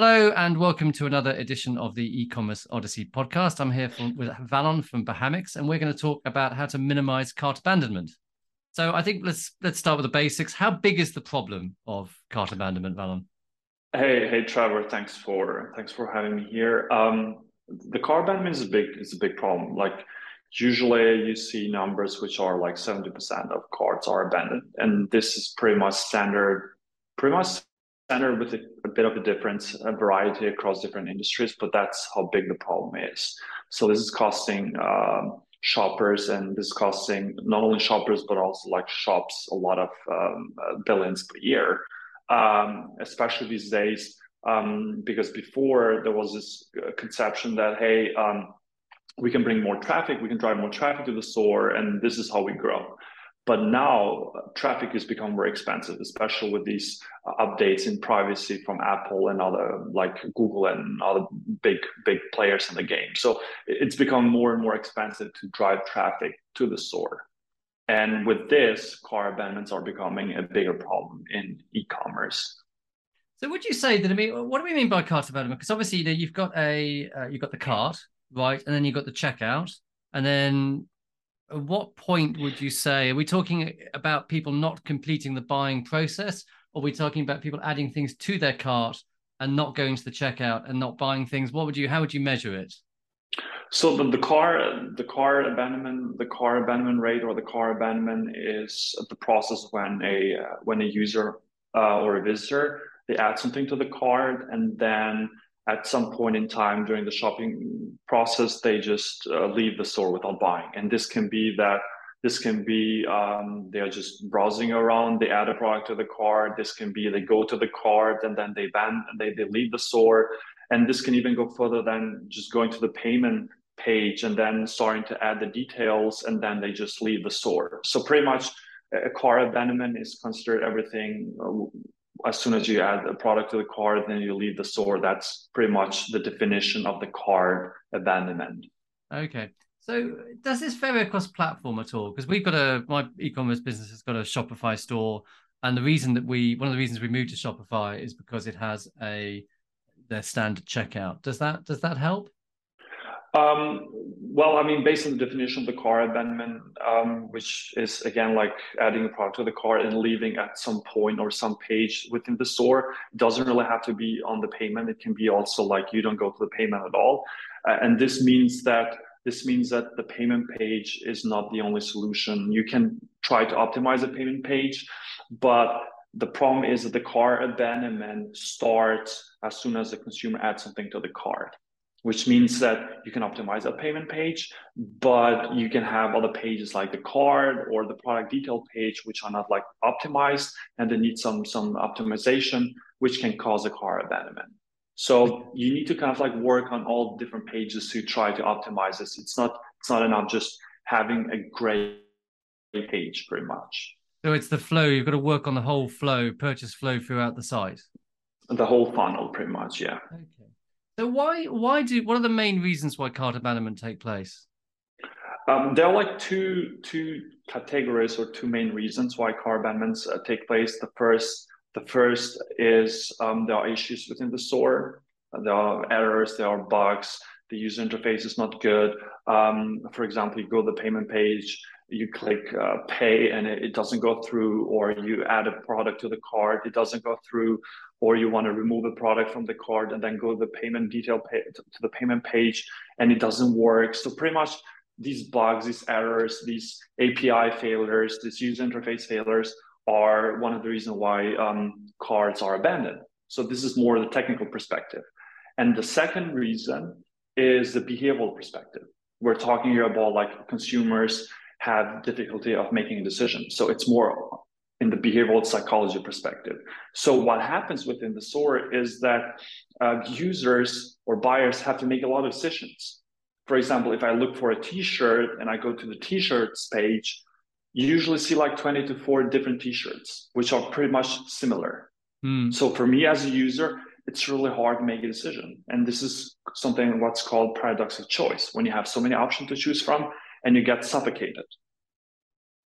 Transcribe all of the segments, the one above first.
Hello and welcome to another edition of the e-commerce Odyssey podcast. I'm here from, with Valon from Behamics, and we're going to talk about how to minimize cart abandonment. So I think let's let's start with the basics. How big is the problem of cart abandonment, Valon? Hey, hey, Trevor. Thanks for thanks for having me here. Um, the cart abandonment is a big is a big problem. Like usually you see numbers which are like 70% of carts are abandoned, and this is pretty much standard, pretty much standard with a, a, bit of a difference, a variety across different industries, but that's how big the problem is. So this is costing um, shoppers and this is costing not only shoppers, but also like shops a lot of um, uh, billions per year, um, especially these days. Um, because before there was this uh, conception that, hey, um, we can bring more traffic, we can drive more traffic to the store, and this is how we grow. But now uh, traffic has become very expensive, especially with these uh, updates in privacy from Apple and other like Google and other big big players in the game. So it's become more and more expensive to drive traffic to the store. And with this, car abandonments are becoming a bigger problem in e-commerce. So would you say that? I mean, what do we mean by cart abandonment? Because obviously, you know, you've got a uh, you've got the cart, right, and then you've got the checkout, and then at what point would you say are we talking about people not completing the buying process or are we talking about people adding things to their cart and not going to the checkout and not buying things? What would you how would you measure it? So the, the car the car abandonment the car abandonment rate or the car abandonment is the process when a uh, when a user uh, or a visitor they add something to the cart and then at some point in time during the shopping process, they just uh, leave the store without buying. And this can be that this can be um, they are just browsing around, they add a product to the cart. This can be they go to the cart and then they ban they, they leave the store. And this can even go further than just going to the payment page and then starting to add the details and then they just leave the store. So pretty much a cart abandonment is considered everything uh, as soon as you add a product to the cart, then you leave the store. That's pretty much the definition of the cart abandonment. Okay. So does this vary across platform at all? Because we've got a my e-commerce business has got a Shopify store, and the reason that we one of the reasons we moved to Shopify is because it has a their standard checkout. Does that does that help? Um, well, I mean, based on the definition of the car abandonment, um, which is again like adding a product to the car and leaving at some point or some page within the store, doesn't really have to be on the payment. It can be also like you don't go to the payment at all, uh, and this means that this means that the payment page is not the only solution. You can try to optimize the payment page, but the problem is that the cart abandonment starts as soon as the consumer adds something to the cart which means that you can optimize a payment page, but you can have other pages like the card or the product detail page, which are not like optimized and they need some some optimization, which can cause a cart abandonment. So you need to kind of like work on all different pages to try to optimize this. It's not it's not enough just having a great page, pretty much. So it's the flow. You've got to work on the whole flow, purchase flow throughout the site. The whole funnel, pretty much, yeah. Okay. So why why do what are the main reasons why card abandonment take place? Um, there are like two two categories or two main reasons why cart abandonments uh, take place. The first the first is um, there are issues within the store. There are errors. There are bugs. The user interface is not good. Um, for example, you go to the payment page, you click uh, pay, and it, it doesn't go through, or you add a product to the cart, it doesn't go through, or you want to remove a product from the card and then go to the payment detail pay, to the payment page and it doesn't work. So pretty much these bugs, these errors, these API failures, these user interface failures are one of the reasons why um, cards are abandoned. So this is more the technical perspective. And the second reason is the behavioral perspective. We're talking here about like consumers have difficulty of making a decision. So it's more in the behavioral psychology perspective. So what happens within the store is that uh, users or buyers have to make a lot of decisions. For example, if I look for a T-shirt and I go to the T-shirts page, you usually see like 20 to 40 different T-shirts, which are pretty much similar. Mm. So for me as a user, it's really hard to make a decision. And this is something what's called paradox of choice. When you have so many options to choose from and you get suffocated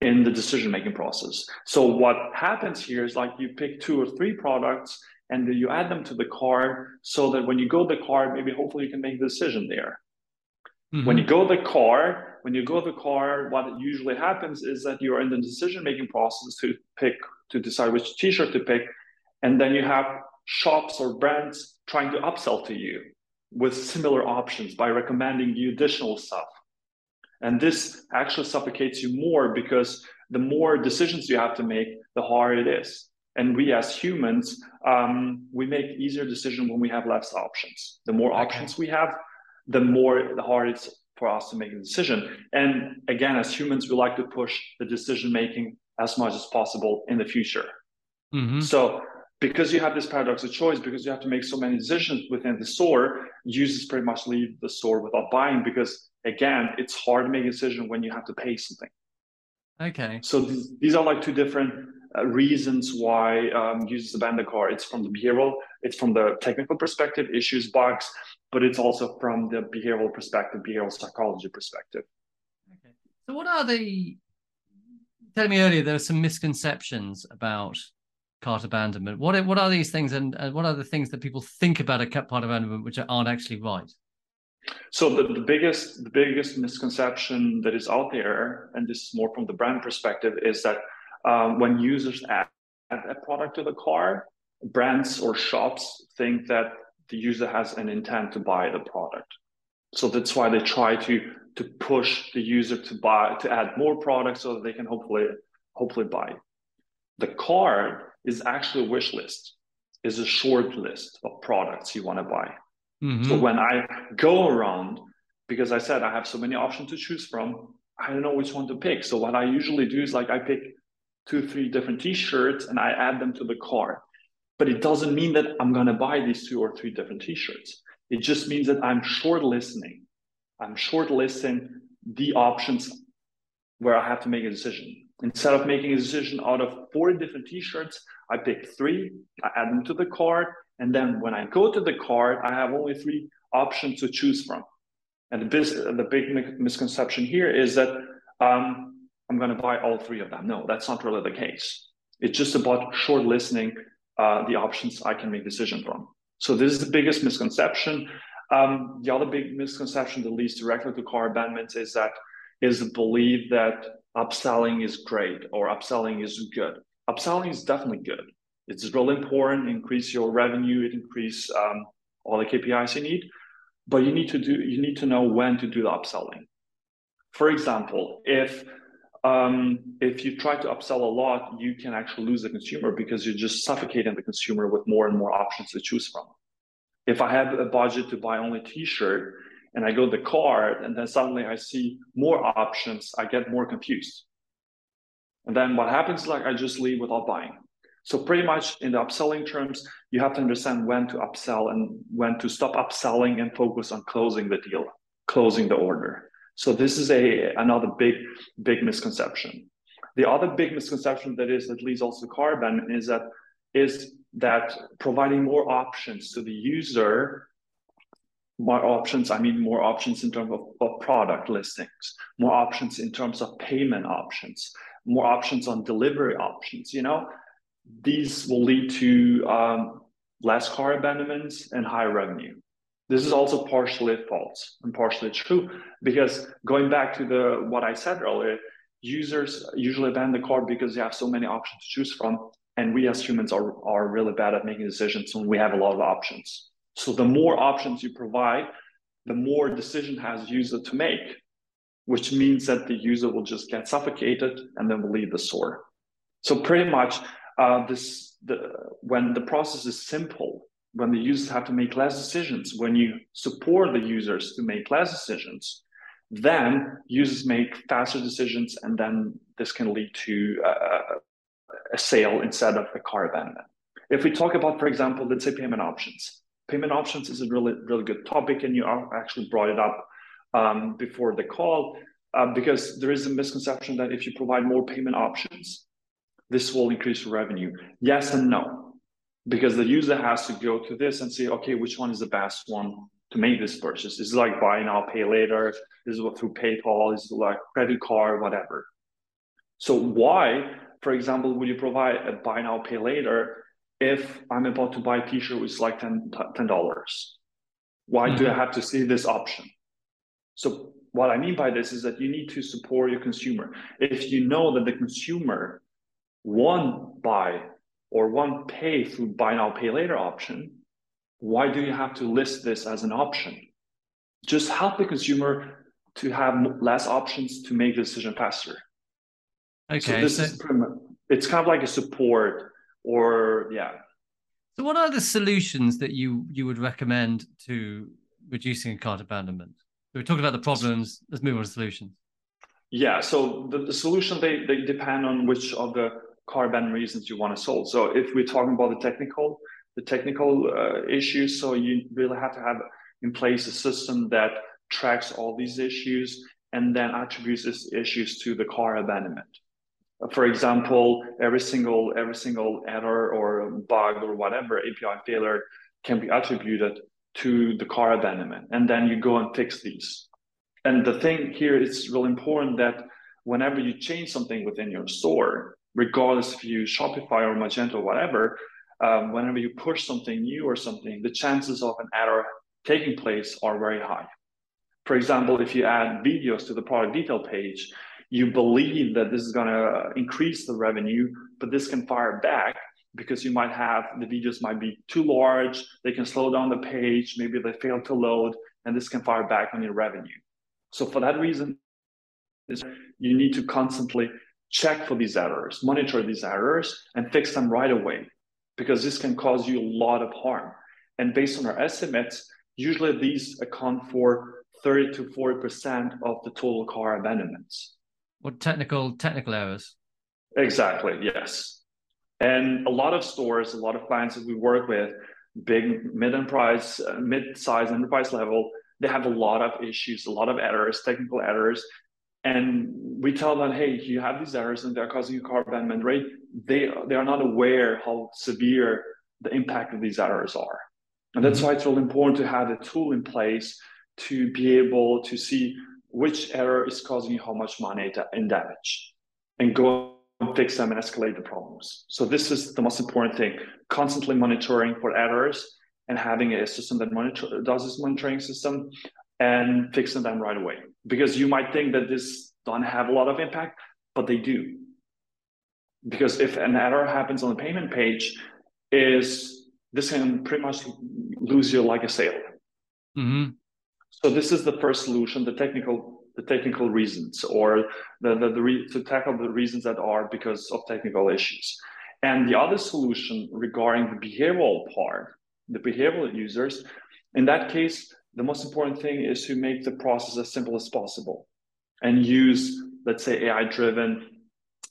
in the decision making process. So what happens here is like you pick two or three products and you add them to the card so that when you go the card, maybe hopefully you can make the decision there. Mm-hmm. When you go the car, when you go the car, what usually happens is that you're in the decision making process to pick to decide which t-shirt to pick, and then you have shops or brands trying to upsell to you with similar options by recommending you additional stuff. And this actually suffocates you more because the more decisions you have to make, the harder it is. And we as humans, um, we make easier decisions when we have less options. The more okay. options we have, the more the harder it's for us to make a decision. And again, as humans, we like to push the decision making as much as possible in the future. Mm-hmm. So because you have this paradox of choice, because you have to make so many decisions within the store, users pretty much leave the store without buying because again, it's hard to make a decision when you have to pay something. Okay. So th- these are like two different uh, reasons why um, users abandon the car. It's from the behavioral, it's from the technical perspective, issues, box, but it's also from the behavioral perspective, behavioral psychology perspective. Okay. So what are the? Telling me earlier there are some misconceptions about cart abandonment. What what are these things, and, and what are the things that people think about a cart part abandonment which aren't actually right? So the, the biggest the biggest misconception that is out there, and this is more from the brand perspective, is that um, when users add, add a product to the car, brands or shops think that the user has an intent to buy the product. So that's why they try to to push the user to buy to add more products so that they can hopefully hopefully buy. The card is actually a wish list, is a short list of products you want to buy. Mm-hmm. So when I go around, because I said I have so many options to choose from, I don't know which one to pick. So what I usually do is like I pick two, three different t-shirts and I add them to the cart. But it doesn't mean that I'm gonna buy these two or three different t-shirts. It just means that I'm short listening. I'm short listing the options where I have to make a decision. Instead of making a decision out of 40 different t-shirts, I pick three, I add them to the cart, and then when I go to the cart, I have only three options to choose from. And the, the big misconception here is that um, I'm going to buy all three of them. No, that's not really the case. It's just about short listening uh, the options I can make decision from. So this is the biggest misconception. Um, the other big misconception that leads directly to car abandonment is that is the belief that upselling is great or upselling is good. Upselling is definitely good. It's really important. Increase your revenue. It increase um, all the KPIs you need, but you need to do. You need to know when to do the upselling. For example, if um, if you try to upsell a lot, you can actually lose the consumer because you're just suffocating the consumer with more and more options to choose from. If I have a budget to buy only T-shirt and I go to the card, and then suddenly I see more options, I get more confused. And then what happens like I just leave without buying. So pretty much in the upselling terms, you have to understand when to upsell and when to stop upselling and focus on closing the deal, closing the order. So this is a another big, big misconception. The other big misconception that is that leads also to car abandonment is that is that providing more options to the user more options i mean more options in terms of, of, product listings more options in terms of payment options more options on delivery options you know? These will lead to um, less car abandonments and higher revenue. This is also partially false and partially true because going back to the what i said earlier users usually abandon the car because they have so many options to choose from and we as humans are, are really bad at making decisions when we have a lot of options so the more options you provide, the more decision has user to make, which means that the user will just get suffocated and then will leave the store. So pretty much uh, this the when the process is simple, when the users have to make less decisions, when you support the users to make less decisions, then users make faster decisions, and then this can lead to uh, a sale instead of a car abandonment. If we talk about, for example, let's say payment options, payment options is a really, really good topic, and you actually brought it up um, before the call uh, because there is a misconception that if you provide more payment options, this will increase revenue. Yes and no, because the user has to go to this and say, okay, which one is the best one to make this purchase? Is it like buy now, pay later? This Is it through PayPal? Is it like credit card, whatever? So why, for example, would you provide a buy now, pay later if I'm about to buy a t-shirt is like 10 dollars? Why mm-hmm. do I mm-hmm. have to see this option? So what I mean by this is that you need to support your consumer. If you know that the consumer won't buy or won't pay through buy now pay later option, why do you have to list this as an option? Just help the consumer to have less options to make the decision faster. Okay. So this so, is pretty much, it's kind of like a support or yeah. So what are the solutions that you you would recommend to reducing cart abandonment? So we talked about the problems. Let's move on to solutions. Yeah. So the, the solution they, they depend on which of the cart abandonment reasons you want to solve. So if we're talking about the technical the technical uh, issues, so you really have to have in place a system that tracks all these issues and then attributes these issues to the cart abandonment. For example, every single every single error or bug or whatever API failure can be attributed to the cart abandonment, and then you go and fix these. And the thing here is really important that whenever you change something within your store, regardless if you Shopify or Magento or whatever, um, whenever you push something new or something, the chances of an error taking place are very high. For example, if you add videos to the product detail page, you believe that this is going to increase the revenue, but this can fire back because you might have the videos might be too large, they can slow down the page, maybe they fail to load, and this can fire back on your revenue. So for that reason, you need to constantly check for these errors, monitor these errors, and fix them right away, because this can cause you a lot of harm. And based on our estimates, usually these account for 30 to 40% of the total car abandonments. What technical technical errors? Exactly. Yes. And a lot of stores, a lot of clients that we work with, big mid-enterprise, uh, mid-size enterprise level, they have a lot of issues, a lot of errors, technical errors. And we tell them, hey, you have these errors and they're causing you cart abandonment rate. They they are not aware how severe the impact of these errors are. And that's mm-hmm. why it's really important to have a tool in place to be able to see which error is causing you how much money in damage and go and fix them and escalate the problems. So this is the most important thing, constantly monitoring for errors and having a system that monitor, does this monitoring system and fixing them right away. Because you might think that this don't have a lot of impact, but they do. Because if an error happens on the payment page, is this can pretty much lose you like a sale. Mm-hmm. So this is the first solution, the technical the technical reasons or the, the, the re- to tackle the reasons that are because of technical issues. And the other solution regarding the behavioral part, the behavioral users, in that case, the most important thing is to make the process as simple as possible and use, let's say, AI driven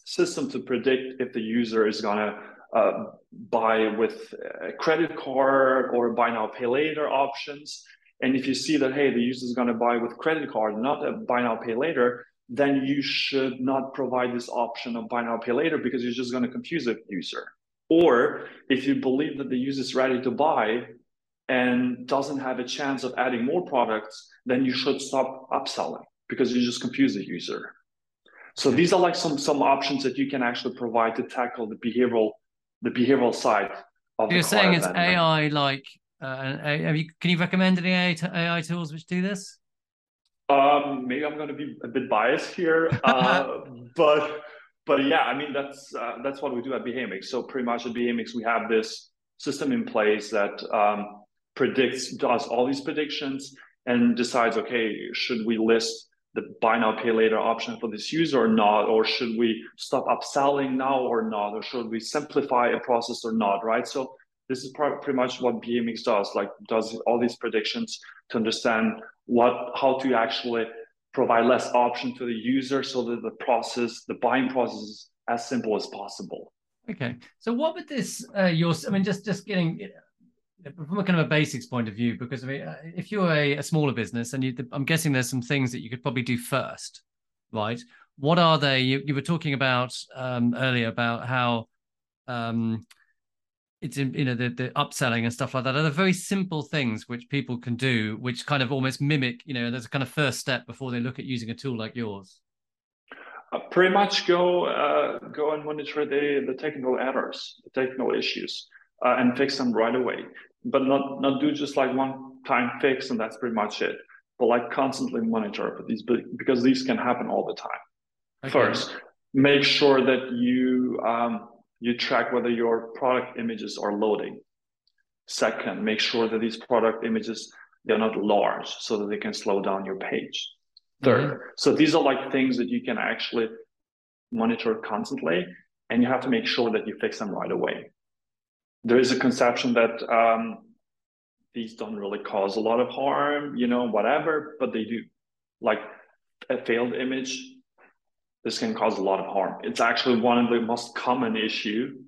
system to predict if the user is going to uh, buy with a credit card or buy now pay later options and if you see that, hey, the user is going to buy with credit card, not a buy now, pay later, then you should not provide this option of buy now, pay later because you're just going to confuse the user. Or if you believe that the user is ready to buy and doesn't have a chance of adding more products, then you should stop upselling because you just confuse the user. So these are like some some options that you can actually provide to tackle the behavioral the behavioral side of You're saying it's AI like uh, have you, can you recommend any AI, AI tools which do this? Um, maybe I'm going to be a bit biased here, uh, but but yeah, I mean that's uh, that's what we do at Behamics. So pretty much at Behamics, we have this system in place that um, predicts, does all these predictions, and decides, okay, should we list the buy now pay later option for this user or not, or should we stop upselling now or not, or should we simplify a process or not, right? So this is pretty much what BMX does, like does all these predictions to understand what how to actually provide less option to the user so that the process, the buying process is as simple as possible. Okay. So what would this uh, your I mean just just getting from a kind of a basics point of view, because I mean, uh, if you're a, a smaller business, and you, I'm guessing there's some things that you could probably do first, right? What are they? You, you were talking about um, earlier about how um, it's you know the, the upselling and stuff like that are the very simple things which people can do which kind of almost mimic you know there's a kind of first step before they look at using a tool like yours uh, pretty much go uh, go and monitor the the technical errors the technical issues uh, and fix them right away. But not not do just like one time fix and that's pretty much it. But like constantly monitor for these because these can happen all the time. Okay. First, make sure that you um, you track whether your product images are loading. Second, make sure that these product images they're not large so that they can slow down your page. 3rd mm-hmm. so these are like things that you can actually monitor constantly, and you have to make sure that you fix them right away. There is a conception that um, these don't really cause a lot of harm, you know, whatever, but they do. Like a failed image, this can cause a lot of harm. It's actually one of the most common issue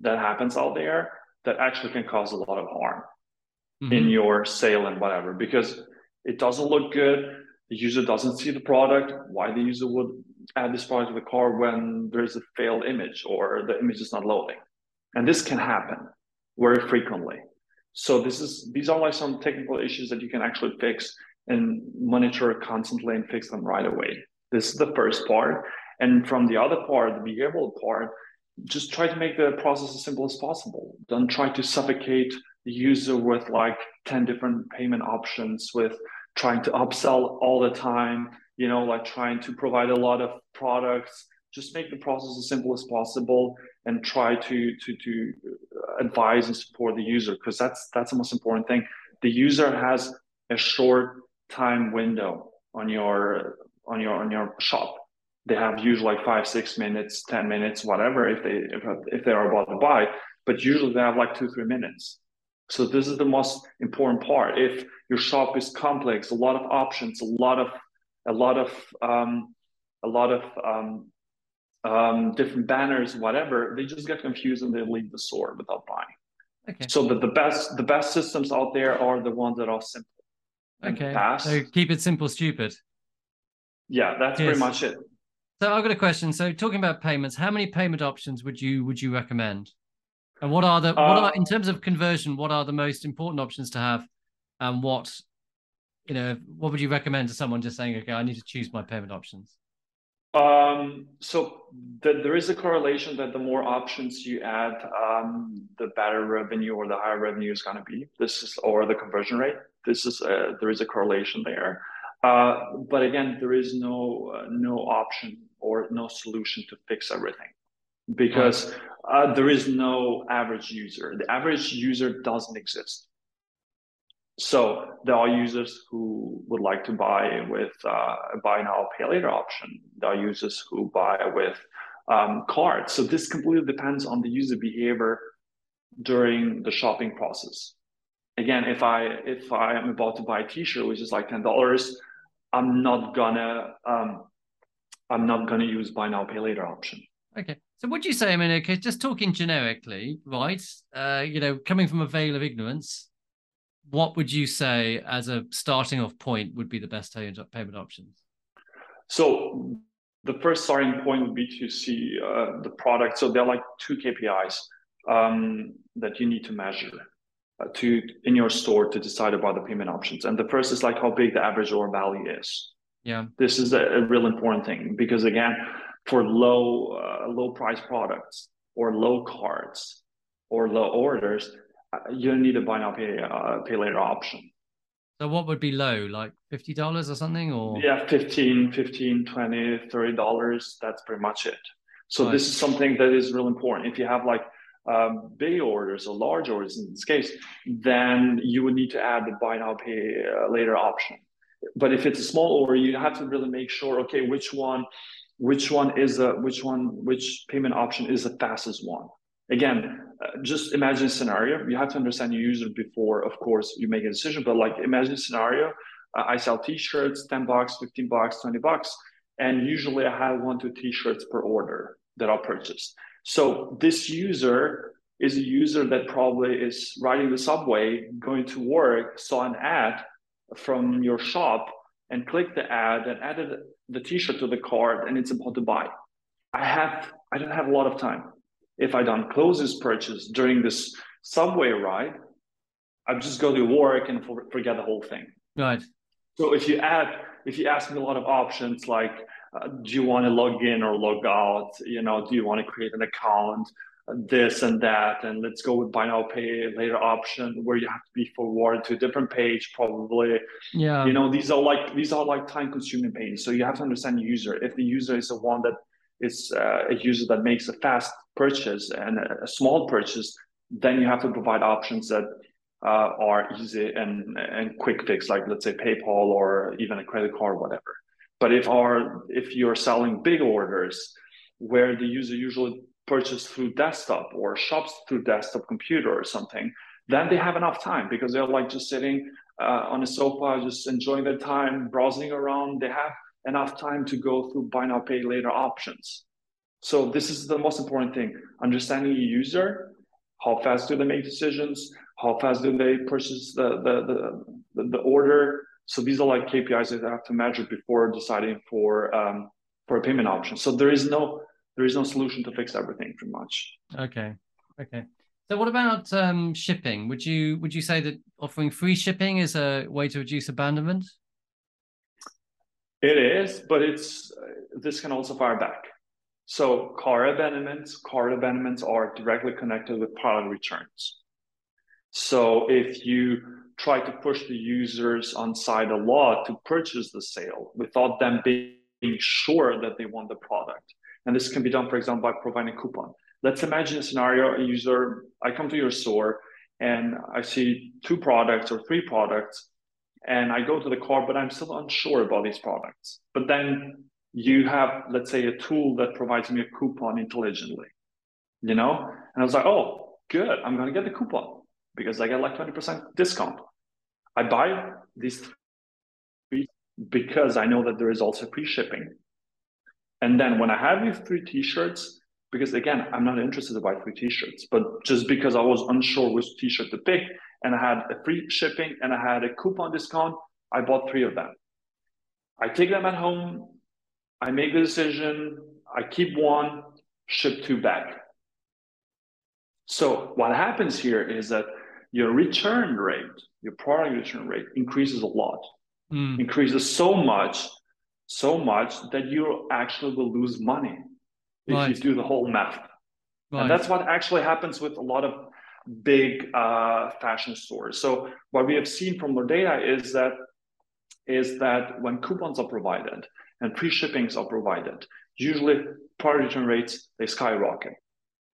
that happens out there that actually can cause a lot of harm mm-hmm. in your sale and whatever because it doesn't look good. The user doesn't see the product. Why the user would add this product to the car when there's a failed image or the image is not loading. And this can happen very frequently. So this is these are like some technical issues that you can actually fix and monitor constantly and fix them right away. This is the first part. And from the other part, the behavioral part, just try to make the process as simple as possible. Don't try to suffocate the user with like 10 different payment options, with trying to upsell all the time, you know, like trying to provide a lot of products. Just make the process as simple as possible and try to to to advise and support the user because that's that's the most important thing. The user has a short time window on your on your on your shop they have usually like five, six minutes, 10 minutes, whatever, if they if, if they are about to buy, but usually they have like two, three minutes. So this is the most important part. If your shop is complex, a lot of options, a lot of a lot of um, a lot of um, um, different banners, whatever, they just get confused and they leave the store without buying. Okay. So the, the best the best systems out there are the ones that are simple. Okay. Fast. So keep it simple, stupid. Yeah, that's yes. pretty much it. So I've got a question. So talking about payments, how many payment options would you would you recommend? And what are the what uh, are in terms of conversion, what are the most important options to have? And what you know, what would you recommend to someone just saying, okay, I need to choose my payment options? Um, so the, there is a correlation that the more options you add, um, the better revenue or the higher revenue is going to be. This is or the conversion rate. This is a, there is a correlation there. Uh, but again, there is no uh, no option or no solution to fix everything because uh, there is no average user. The average user doesn't exist. So there are users who would like to buy with uh, buy now pay later option. There are users who buy with um, cards. So this completely depends on the user behavior during the shopping process. Again, if I if I am about to buy a T-shirt, which is like ten dollars, I'm not gonna um, I'm not gonna use buy now pay later option. Okay. So what would you say, I mean, okay, just talking generically, right? Uh, you know, coming from a veil of ignorance, what would you say as a starting off point would be the best payment options? So the first starting point would be to see uh, the product. So there are like two KPIs um, that you need to measure to in your store to decide about the payment options. And the first is like how big the average order value is. Yeah, this is a, a real important thing because again, for low uh, low price products or low cards or low orders, uh, you need a buy now pay uh, pay later option. So what would be low, like $50 or something or? Yeah, 15, 15, 20, $30. That's pretty much it. So right. this is something that is real important. If you have like um, big orders or large orders in this case, then you would need to add the buy now pay uh, later option. But if it's a small order, you have to really make sure, okay, which one, which one is a, which one, which payment option is the fastest one. Again, uh, just imagine a scenario. You have to understand your user before, of course, you make a decision. But like, imagine a scenario. Uh, I sell T-shirts, ten bucks, fifteen bucks, twenty bucks, and usually I have one to T-shirts per order that I'll purchase. So this user is a user that probably is riding the subway, going to work, saw an ad from your shop and clicked the ad and added the t-shirt to the cart and it's about to buy. I have I don't have a lot of time. If I don't close this purchase during this subway ride, I just go to work and forget the whole thing. Right. So if you add if you ask me a lot of options like uh, do you want to log in or log out? You know, do you want to create an account? this and that, and let's go with buy now pay later option where you have to be forwarded to a different page, probably. Yeah. You know, these are like these are like time consuming pages. So you have to understand the user. If the user is the one that is uh, a user that makes a fast purchase and a, a small purchase, then you have to provide options that uh, are easy and and quick fix, like let's say PayPal or even a credit card, whatever. But if our if you're selling big orders where the user usually purchase through desktop or shops through desktop computer or something, then they have enough time because they're like just sitting uh, on a sofa, just enjoying their time, browsing around. They have enough time to go through buy now pay later options. So this is the most important thing: understanding your user. How fast do they make decisions? How fast do they purchase the the the, the order? So these are like KPIs that I have to measure before deciding for um, for a payment option. So there is no there is no solution to fix everything pretty much. Okay. Okay. So what about um, shipping? Would you would you say that offering free shipping is a way to reduce abandonment? It is, but it's uh, this can also fire back. So car abandonments, car abandonments are directly connected with product returns. So if you try to push the users on site a lot to purchase the sale without them being sure that they want the product. And this can be done, for example, by providing a coupon. Let's imagine a scenario, a user, I come to your store and I see two products or three products and I go to the cart, but I'm still unsure about these products. But then you have, let's say, a tool that provides me a coupon intelligently, you know? And I was like, oh, good, I'm going to get the coupon because I get like 20% discount. I buy these three because I know that there is also free shipping. And then when I have these three t-shirts, because again, I'm not interested to buy three t-shirts, but just because I was unsure which t-shirt to pick, and I had a free shipping and I had a coupon discount, I bought three of them. I take them at home, I make the decision, I keep one, ship two back. So what happens here is that your return rate your product return rate increases a lot, mm. increases so much, so much that you actually will lose money if right. you do the whole math. Right. And that's what actually happens with a lot of big uh, fashion stores. So what we have seen from the data is that is that when coupons are provided and free shippings are provided, usually product return rates they skyrocket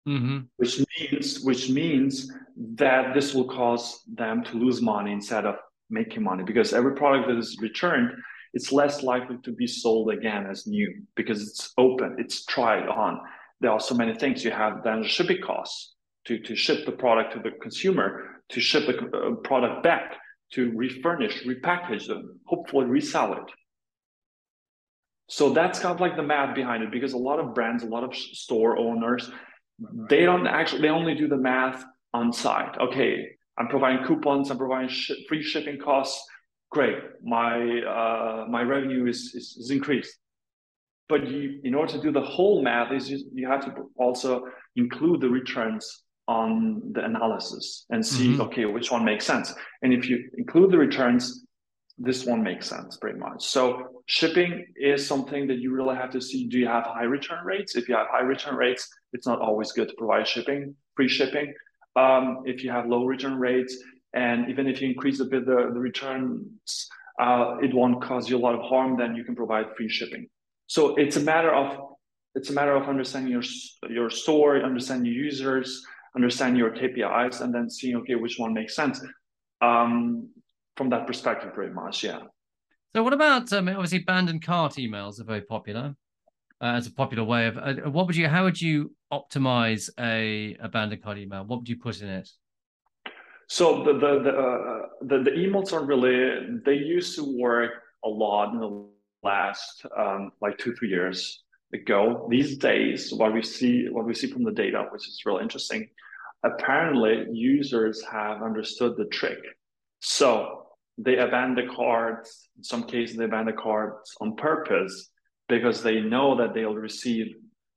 mm-hmm. which means which means that this will cause them to lose money instead of making money because every product that is returned it's less likely to be sold again as new because it's open it's tried on there are so many things you have then the shipping costs to, to ship the product to the consumer to ship the uh, product back to refurnish repackage them hopefully resell it so that's kind of like the math behind it because a lot of brands a lot of store owners they don't actually they only do the math on site. Okay i'm providing coupons i'm providing sh- free shipping costs. Great. My uh, my revenue is, is, is increased. But you in order to do the whole math is you, you have to also include the returns on the analysis and see mm-hmm. okay which one makes sense. And if you include the returns this one makes sense pretty much. So shipping is something that you really have to see do you have high return rates? If you have high return rates it's not always good to provide shipping free shipping. Um, if you have low return rates and even if you increase a bit the, the returns uh, it won't cause you a lot of harm then you can provide free shipping. So it's a matter of it's a matter of understanding your your store understanding your users understand your kpis and then seeing okay which one makes sense. Um, from that perspective pretty much yeah so what about um, obviously abandoned cart emails are very popular uh, as a popular way of uh, what would you how would you optimize a abandoned cart email? What would you put in it? So the the the, uh, the, the emails are really they used to work a lot in the last um, like two three years ago. These days, what we see what we see from the data, which is really interesting, apparently users have understood the trick. So they abandon the cards. In some cases, they abandon the cards on purpose because they know that they'll receive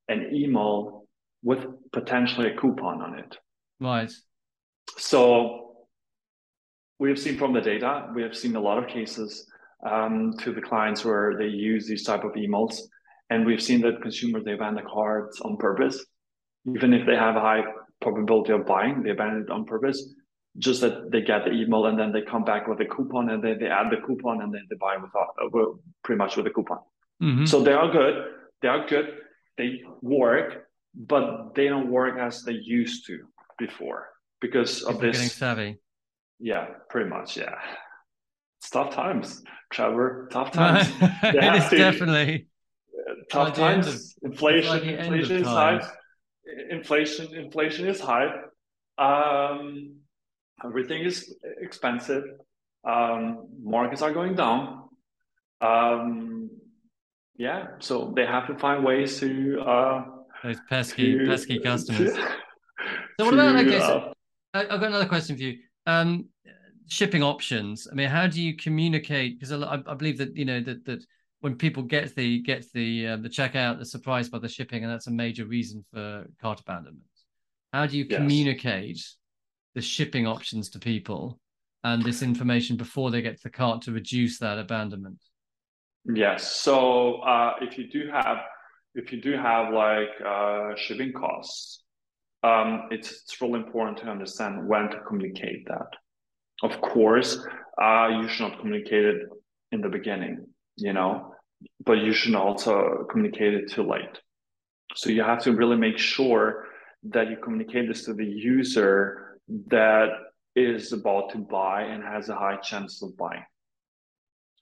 an email with potentially a coupon on it. Right. So we have seen from the data, we have seen a lot of cases um, to the clients where they use these type of emails, and we've seen that consumers they ban the cards on purpose even if they have a high probability of buying, they abandon it on purpose. Just that they get the email and then they come back with a coupon and then they add the coupon and then they buy without uh, pretty much with a coupon. Mm-hmm. So they are good. They are good. They work, but they don't work as they used to before because of this. Getting savvy. Yeah, pretty much. Yeah, it's tough times, Trevor. Tough times. it is definitely tough times. Of, inflation, inflation is high. Inflation, inflation is high. Um, everything is expensive. Um, markets are going down. Um, yeah, so they have to find ways to uh, those pesky, to, pesky customers. To, so what about okay? So uh, I've got another question for you. Um, shipping options. I mean, how do you communicate? Because I, I, believe that you know that that when people get the get the uh, the checkout, they're surprised by the shipping, and that's a major reason for cart abandonment. How do you yes. communicate the shipping options to people and this information before they get to the cart to reduce that abandonment? Yes. So uh, if you do have if you do have like uh, shipping costs, um, it's, it's really important to understand when to communicate that. Of course, uh, you should not communicate it in the beginning you know, but you should also communicate it too late. So you have to really make sure that you communicate this to the user that is about to buy and has a high chance of buying.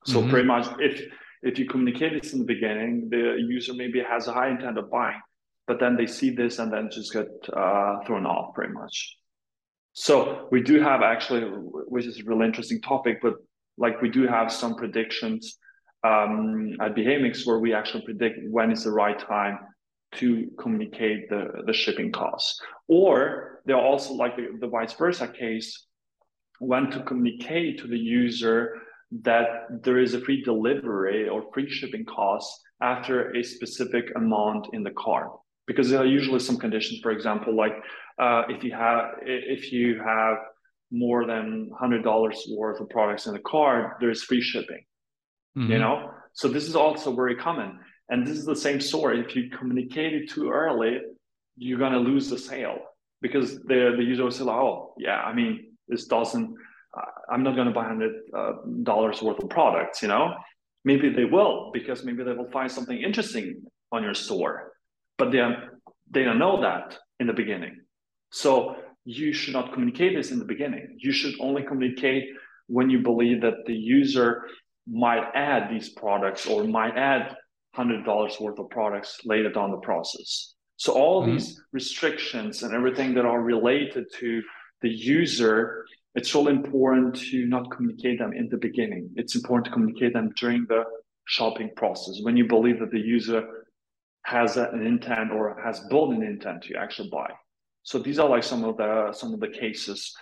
So mm-hmm. pretty much if if you communicate this in the beginning, the user maybe has a high intent of buying, but then they see this and then just get uh, thrown off pretty much. So we do have actually, which is a really interesting topic, but like we do have some predictions um, at Behamics where we actually predict when is the right time to communicate the, the shipping costs. Or there are also like the, the vice versa case when to communicate to the user that there is a free delivery or free shipping costs after a specific amount in the cart because there are usually some conditions for example like uh, if you have if you have more than $100 worth of products in the cart there's free shipping mm-hmm. you know so this is also very common and this is the same story. If you communicate it too early you're to lose the sale because the, the user will say oh yeah i mean this doesn't uh, i'm not to buy hundred uh, dollars worth of products you know? Maybe they will because maybe they will find something interesting on your store. But they, they don't know that in the beginning. So you should not communicate this in the beginning. You should only communicate when you believe that the user might add these products or might add $100 worth of products later down the process. So all mm-hmm. these restrictions and everything that are related to the user, it's really important to not communicate them in the beginning. It's important to communicate them during the shopping process when you believe that the user has an intent or has built an intent to actually buy. So these are like some of the some of the cases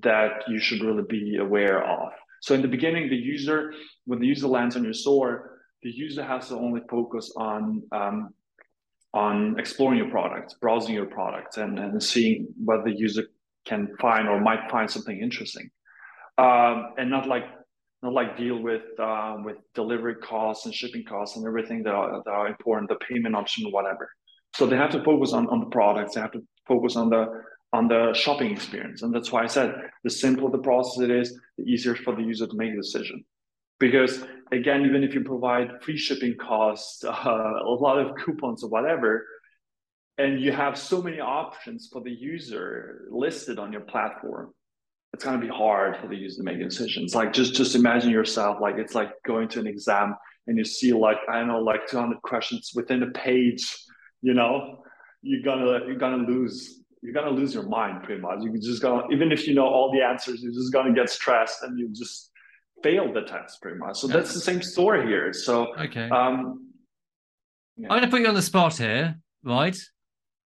that you should really be aware of. So in the beginning, the user, when the user lands on your store, the user has to only focus on um, on exploring your product, browsing your product, and, and seeing what the user can find or might find something interesting, um, and not like not like deal with uh, with delivery costs and shipping costs and everything that are, that are important, the payment option, whatever. So they have to focus on on the products. They have to focus on the on the shopping experience. And that's why I said the simpler the process it is, the easier for the user to make a decision. Because again, even if you provide free shipping costs, uh, a lot of coupons or whatever, and you have so many options for the user listed on your platform, it's going to be hard for the user to make decisions. Like just just imagine yourself like it's like going to an exam and you see like I don't know like 200 questions within a page. You know, you're gonna you're gonna lose you're gonna lose your mind pretty much. You just gonna even if you know all the answers, you're just gonna get stressed and you just fail the test pretty much. So that's the same story here. So okay, um, yeah. I'm gonna put you on the spot here, right?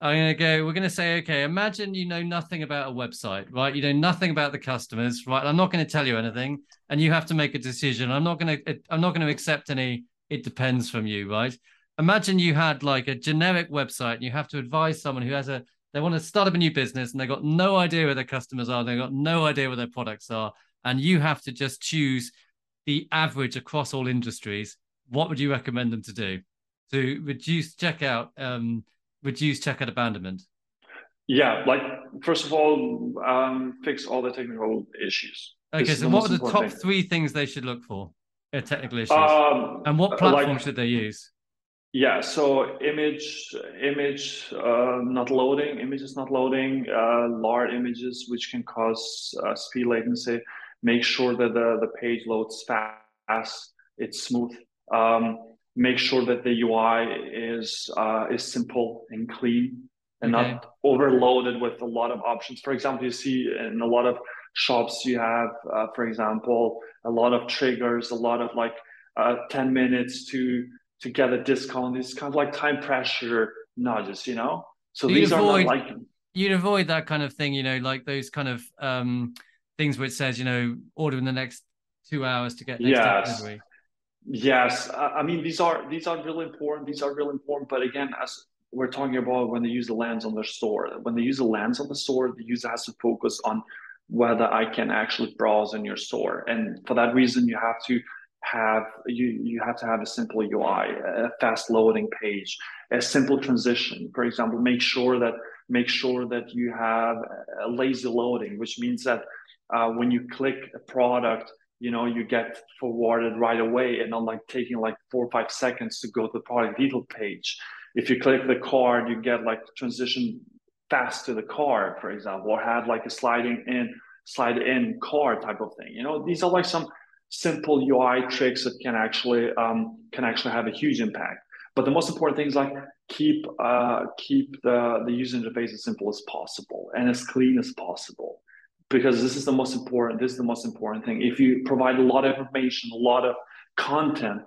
I'm gonna go. We're gonna say, okay. Imagine you know nothing about a website, right? You know nothing about the customers, right? I'm not going to tell you anything, and you have to make a decision. I'm not going to. I'm not going to accept any. It depends from you, right? Imagine you had like a generic website, and you have to advise someone who has a they want to start up a new business and they've got no idea where their customers are. They've got no idea where their products are. And you have to just choose the average across all industries. What would you recommend them to do to reduce checkout, um, reduce checkout abandonment? Yeah, like first of all, um, fix all the technical issues. Okay, so what are the top thing. three things they should look for? Uh, technical issues. Um, and what platform like, should they use? Yeah, so image, image uh, not loading, images not loading, uh, large images which can cause uh, speed latency. Make sure that the, the page loads fast, it's smooth. Um, make sure that the UI is uh, is simple and clean and okay. not overloaded with a lot of options. For example, you see in a lot of shops you have, uh, for example, a lot of triggers, a lot of like uh, 10 minutes to to get a discount. These kind of like time pressure nudges, you know. So you'd these avoid, are not like you'd avoid that kind of thing, you know, like those kind of um, things where it says, you know, order in the next two hours to get next yes. delivery. Yes, I mean these are these are really important. These are really important. But again, as we're talking about when they use the lens on their store, when they use the lens on the store, the user has to focus on whether I can actually browse in your store. And for that reason, you have to have you you have to have a simple UI, a fast loading page, a simple transition. For example, make sure that make sure that you have a lazy loading, which means that uh, when you click a product you know you get forwarded right away and not like taking like four or five seconds to go to the product detail page. If you click the card you get like transition fast to the card for example or have like a sliding in slide in card type of thing you know? These are like some simple ui tricks that can actually um, can actually have a huge impact. But the most important thing is like keep uh, keep the the user interface as simple as possible and as clean as possible because this is the most important this is the most important thing. If you provide a lot of information a lot of content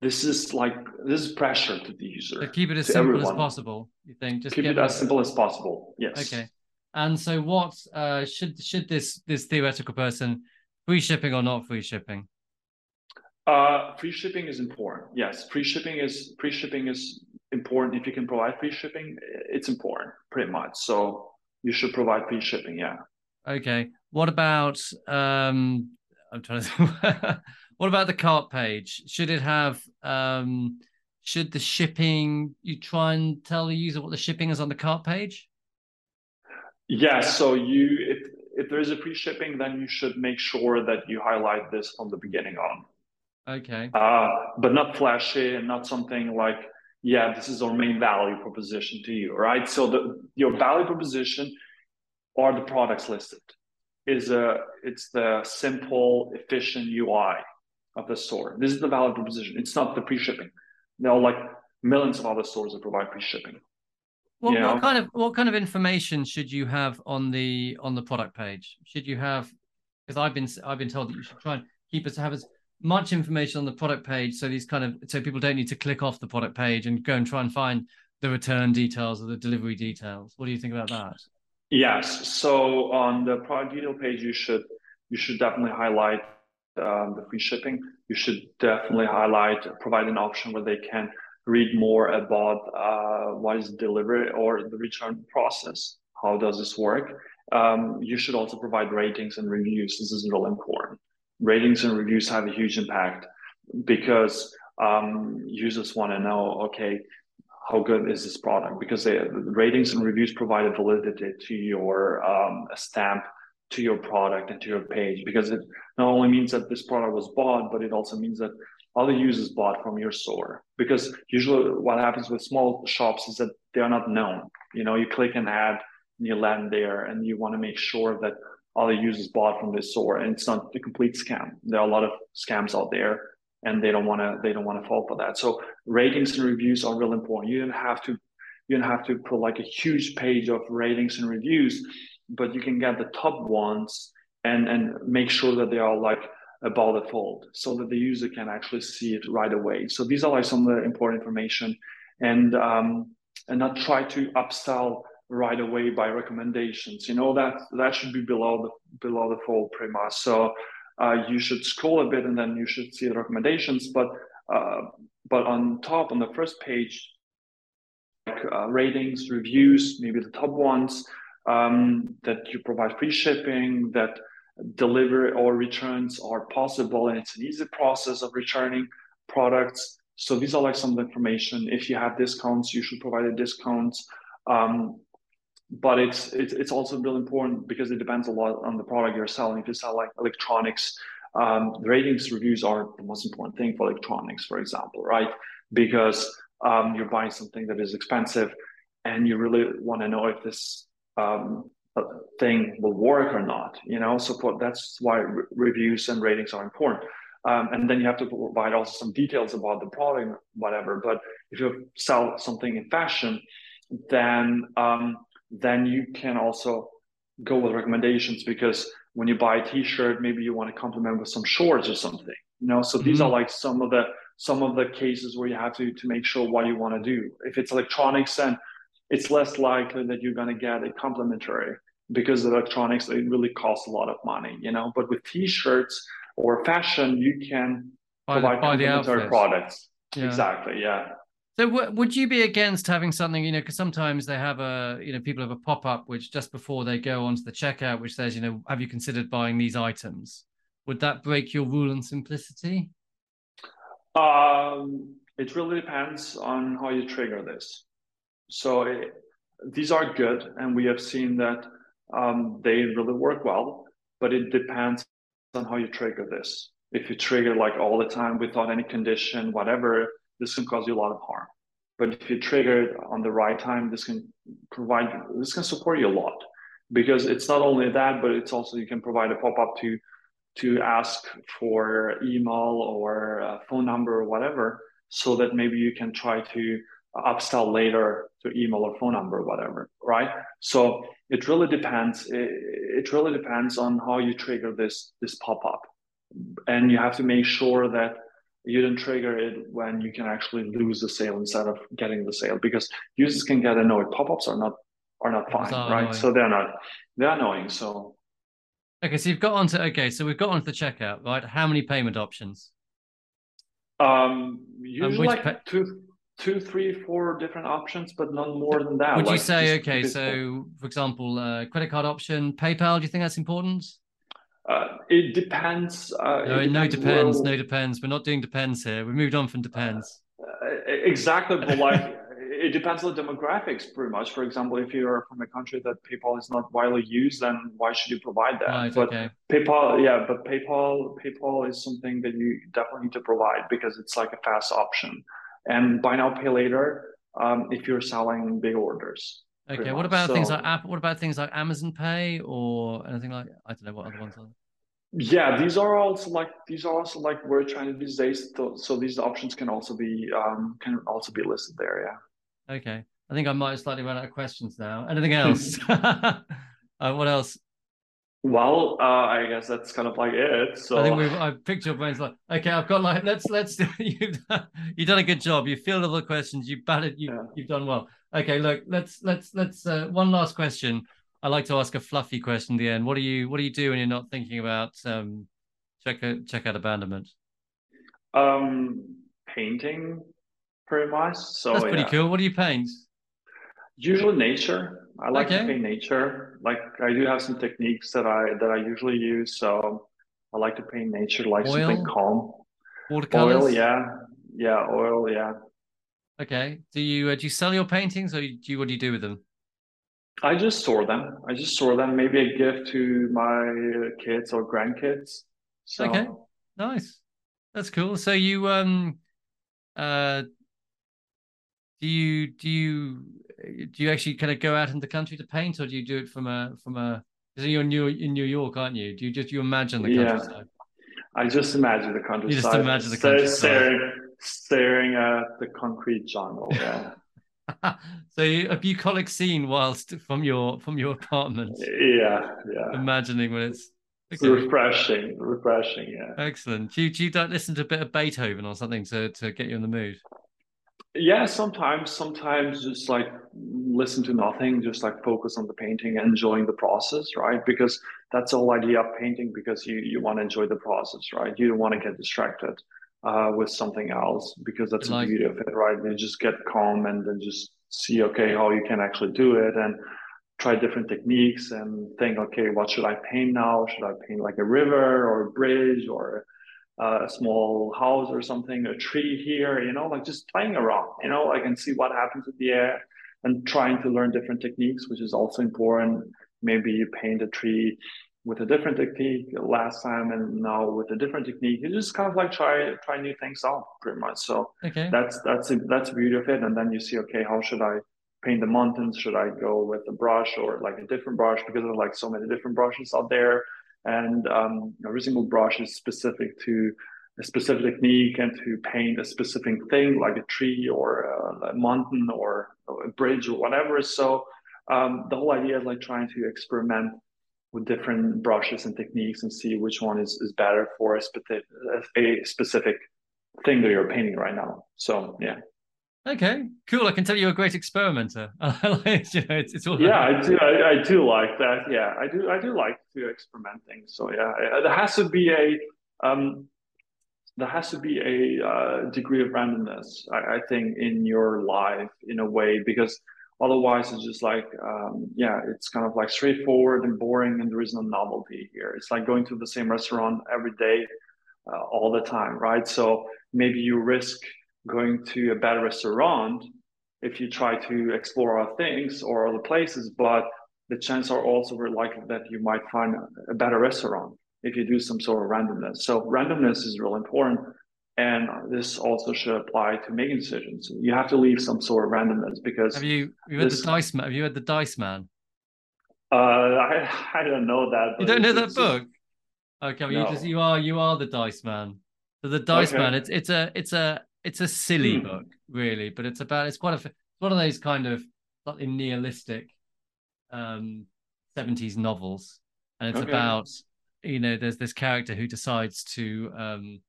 this is like this is pressure to the user so keep it as simple everyone. as possible you think? Just keep it as simple as possible yes. Okay. And so what uh, should should this this theoretical person free shipping or not free shipping? Uh, free shipping is important yes. Free shipping is free shipping is important. If you can provide free shipping it's important pretty much. So you should provide free shipping yeah Okay. What about um I'm trying to what about the cart page? Should it have um should the shipping you try and tell the user what the shipping is on the cart page? Yeah, so you if if there is a free shipping, then you should make sure that you highlight this from the beginning on. Okay. Uh, but not flashy and not something like, yeah, this is our main value proposition to you, right? So the your value proposition are the products listed. Is a it's the simple, efficient UI of the store. This is the value proposition. It's not the free shipping. There are like millions of other stores that provide free shipping. What, you know? what kind of what kind of information should you have on the on the product page? Should you have because I've been I've been told that you should try and keep us have as much information on the product page so these kind of so people don't need to click off the product page and go and try and find the return details or the delivery details. What do you think about that? Yes. So on the product detail page, you should you should definitely highlight um, the free shipping. You should definitely highlight provide an option where they can read more about uh, what is delivery or the return process. How does this work? Um, you should also provide ratings and reviews. This is really important. Ratings and reviews have a huge impact because um, users want to know, okay, how good is this product? Because the ratings and reviews provide a validity to your um, stamp to your product and to your page. Because it not only means that this product was bought but it also means that other users bought from your store. Because usually what happens with small shops is that they are not known. You know you click an ad and you land there and you want to make sure that other users bought from this store and it's not a complete scam. There are a lot of scams out there and they don't want to they don't want to fall for that. So ratings and reviews are real important. You don't have to you don't have to put like a huge page of ratings and reviews, but you can get the top ones and and make sure that they are like above the fold so that the user can actually see it right away. So these are like some of the important information and um, and not try to upsell right away by recommendations. You know that that should be below the below the fold pretty much. So you should scroll a bit and then you should see the recommendations. But uh, but on top, on the first page, like uh, ratings, reviews, maybe the top ones, um, that you provide free shipping, that delivery or returns are possible, and it's an easy process of returning products. So these are like some of the information. If you have discounts, you should provide a discount. Um, but it's, it's it's also really important because it depends a lot on the product you're selling. If you sell like electronics, um, ratings reviews are the most important thing for electronics, for example, right? Because um, you're buying something that is expensive, and you really want to know if this um, thing will work or not. You know, so for, that's why re- reviews and ratings are important. Um, and then you have to provide also some details about the product, whatever. But if you sell something in fashion, then um, then you can also go with recommendations because when you buy a t-shirt, maybe you want to complement with some shorts or something. You know, so mm-hmm. these are mm-hmm. like some of the some of the cases where you have to to make sure what you want to do. If it's electronics, then it's less likely that you're going to get a complimentary because electronics it really costs a lot of money. You know, but with t-shirts or fashion, you can buy provide the, complementary products. Yeah. Exactly. Yeah. So w- would you be against having something, you know, because sometimes they have a, you know, people have a pop up which just before they go onto the checkout, which says, you know, have you considered buying these items? Would that break your rule on simplicity? Um, it really depends on how you trigger this. So it, these are good, and we have seen that um, they really work well, but it depends on how you trigger this. If you trigger like all the time without any condition, whatever, this can cause you a lot of harm. But if you trigger it on the right time, this can provide, this can support you a lot because it's not only that, but it's also you can provide a pop up to to ask for email or phone number or whatever, so that maybe you can try to upsell later to email or phone number or whatever, right? So it really depends. It, it really depends on how you trigger this this pop up, and you have to make sure that you don't trigger it when you can actually lose the sale instead of getting the sale because users can get annoyed. Pop-ups are not are not fine, right? Annoying. So they're not they're annoying. So okay, so you've got onto okay, so we've got onto the checkout, right? How many payment options? Um, usually like pa- two, two, three, four different options, but not more than that. Would like you say okay? So, for example, uh, credit card option, PayPal. Do you think that's important? Uh, it depends. Uh, no, it no depends. No depends. We're not doing depends here. We moved on from depends. Uh, exactly, but like it depends on the demographics, pretty much. For example, if you are from a country that PayPal is not widely used, then why should you provide that? Right, but okay. PayPal, yeah, but PayPal, PayPal is something that you definitely need to provide because it's like a fast option. And buy now, pay later. Um, if you're selling big orders. Okay. What about so, things like Apple? What about things like Amazon Pay or anything like I don't know what other ones are. Yeah, these are also like these are also like we're trying to these days. So, these options can also be um can also be listed there. Yeah. Okay. I think I might have slightly run out of questions now. Anything else? uh, what else? Well, uh, I guess that's kind of like it. So I think we've I've picked your brains like okay, I've got like let's let's you've done, you've done a good job. You filled all the questions. You batted. You yeah. you've done well. Okay, look, let's let's let's uh, one last question. I like to ask a fluffy question at the end. What do you what do you do when you're not thinking about um check out check out abandonment? Um, painting, pretty much. So that's pretty yeah. cool. What do you paint? Usually nature. I like okay. to paint nature. Like I do have some techniques that I that I usually use. So I like to paint nature, like oil? something calm. Watercolors. Oil, yeah, yeah, oil, yeah. Okay. Do you uh, do you sell your paintings, or do you what do you do with them? I just store them. I just store them. Maybe a gift to my kids or grandkids. So. Okay. Nice. That's cool. So you um uh do you do you do you actually kind of go out in the country to paint, or do you do it from a from a? Because you're in New in New York, aren't you? Do you just you imagine the countryside? Yeah. I just imagine the countryside. You just imagine the countryside. Staring, staring at the concrete jungle. Yeah. so a bucolic scene whilst from your from your apartment? Yeah, yeah. Imagining when it's okay. refreshing, refreshing. Yeah. Excellent. Do you, do you listen to a bit of Beethoven or something to to get you in the mood? yeah sometimes sometimes just like listen to nothing just like focus on the painting enjoying the process right because that's the whole idea of painting because you you want to enjoy the process right you don't want to get distracted uh, with something else because that's like, the beauty of it right you just get calm and then just see okay how you can actually do it and try different techniques and think okay what should i paint now should i paint like a river or a bridge or uh, a small house or something, a tree here, you know, like just playing around, you know, I can see what happens in the air. and trying to learn different techniques, which is also important. Maybe you paint a tree with a different technique last time and now with a different technique. You just kind of like try try new things out pretty much. So okay. that's that's that's the beauty of it. And then you see, okay, how should I paint the mountains? Should I go with a brush or like a different brush because there's like so many different brushes out there, and um, every single brush is specific to a specific technique and to paint a specific thing like a tree or a, a mountain or a bridge or whatever. So um, the whole idea is like trying to experiment with different brushes and techniques and see which one is, is better for a specific, a specific thing that you're painting right now. So yeah. Okay, cool. I can tell you're a great experimenter. you know, it's, it's all yeah, I do. I, I, do like that. Yeah, I do. I do like to experiment things. So yeah, there has to be a um, there has to be a uh, degree of randomness. I, I, think in your life in a way because otherwise it's just like um, yeah, it's kind of like straightforward and boring, and there is no novelty here. It's like going to the same restaurant every day, uh, all the time, right? So maybe you risk going to a better restaurant if you try to explore other things or other places, but the chances are also very likely that you might find a better restaurant if you do some sort of randomness. So randomness is really important. And this also should apply to making decisions. You have to leave some sort of randomness because have you you read the dice man? Have you read the Dice Man? Uh, I I don't know that. You don't know that book? Okay, well, no. you just you are you are the Dice Man. So the Dice okay. Man, it's it's a it's a it's a silly mm. book, really, but it's about it's quite a it's one of those kind of slightly nihilistic um 70s novels, and it's okay. about you know there's this character who decides to um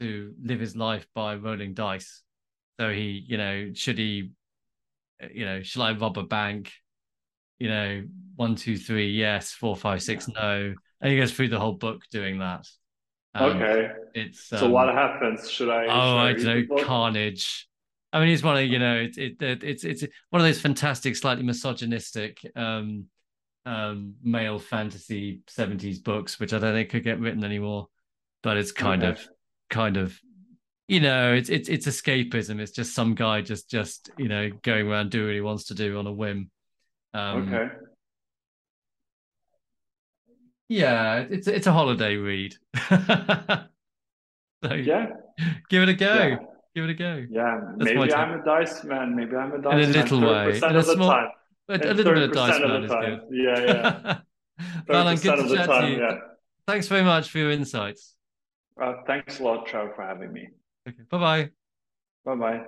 to live his life by rolling dice. So he, you know, should he, you know, shall I rob a bank? You know, one, two, three, yes, four, five, six, no. And he goes through the whole book doing that. Um, okay. It's um, so what happens? Should I? Oh, I, I don't know. Carnage. I mean, it's one of you know, it, it, it, it's it's one of those fantastic, slightly misogynistic um, um, male fantasy seventies books, which I don't think could get written anymore. But it's kind okay. of, kind of, you know, it's it's it's escapism. It's just some guy just just you know going around doing what he wants to do on a whim. Um, okay. Yeah, it's it's a holiday read. so yeah, give it a go. Yeah. Give it a go. Yeah, That's maybe I'm a dice man. Maybe I'm a dice man. In a little man. way, in a small, a, a little bit of dice man is good. Yeah, yeah. Alan, good to chat time, to you. Yeah. Thanks very much for your insights. Uh, thanks a lot, Trow, for having me. Okay. Bye bye. Bye bye.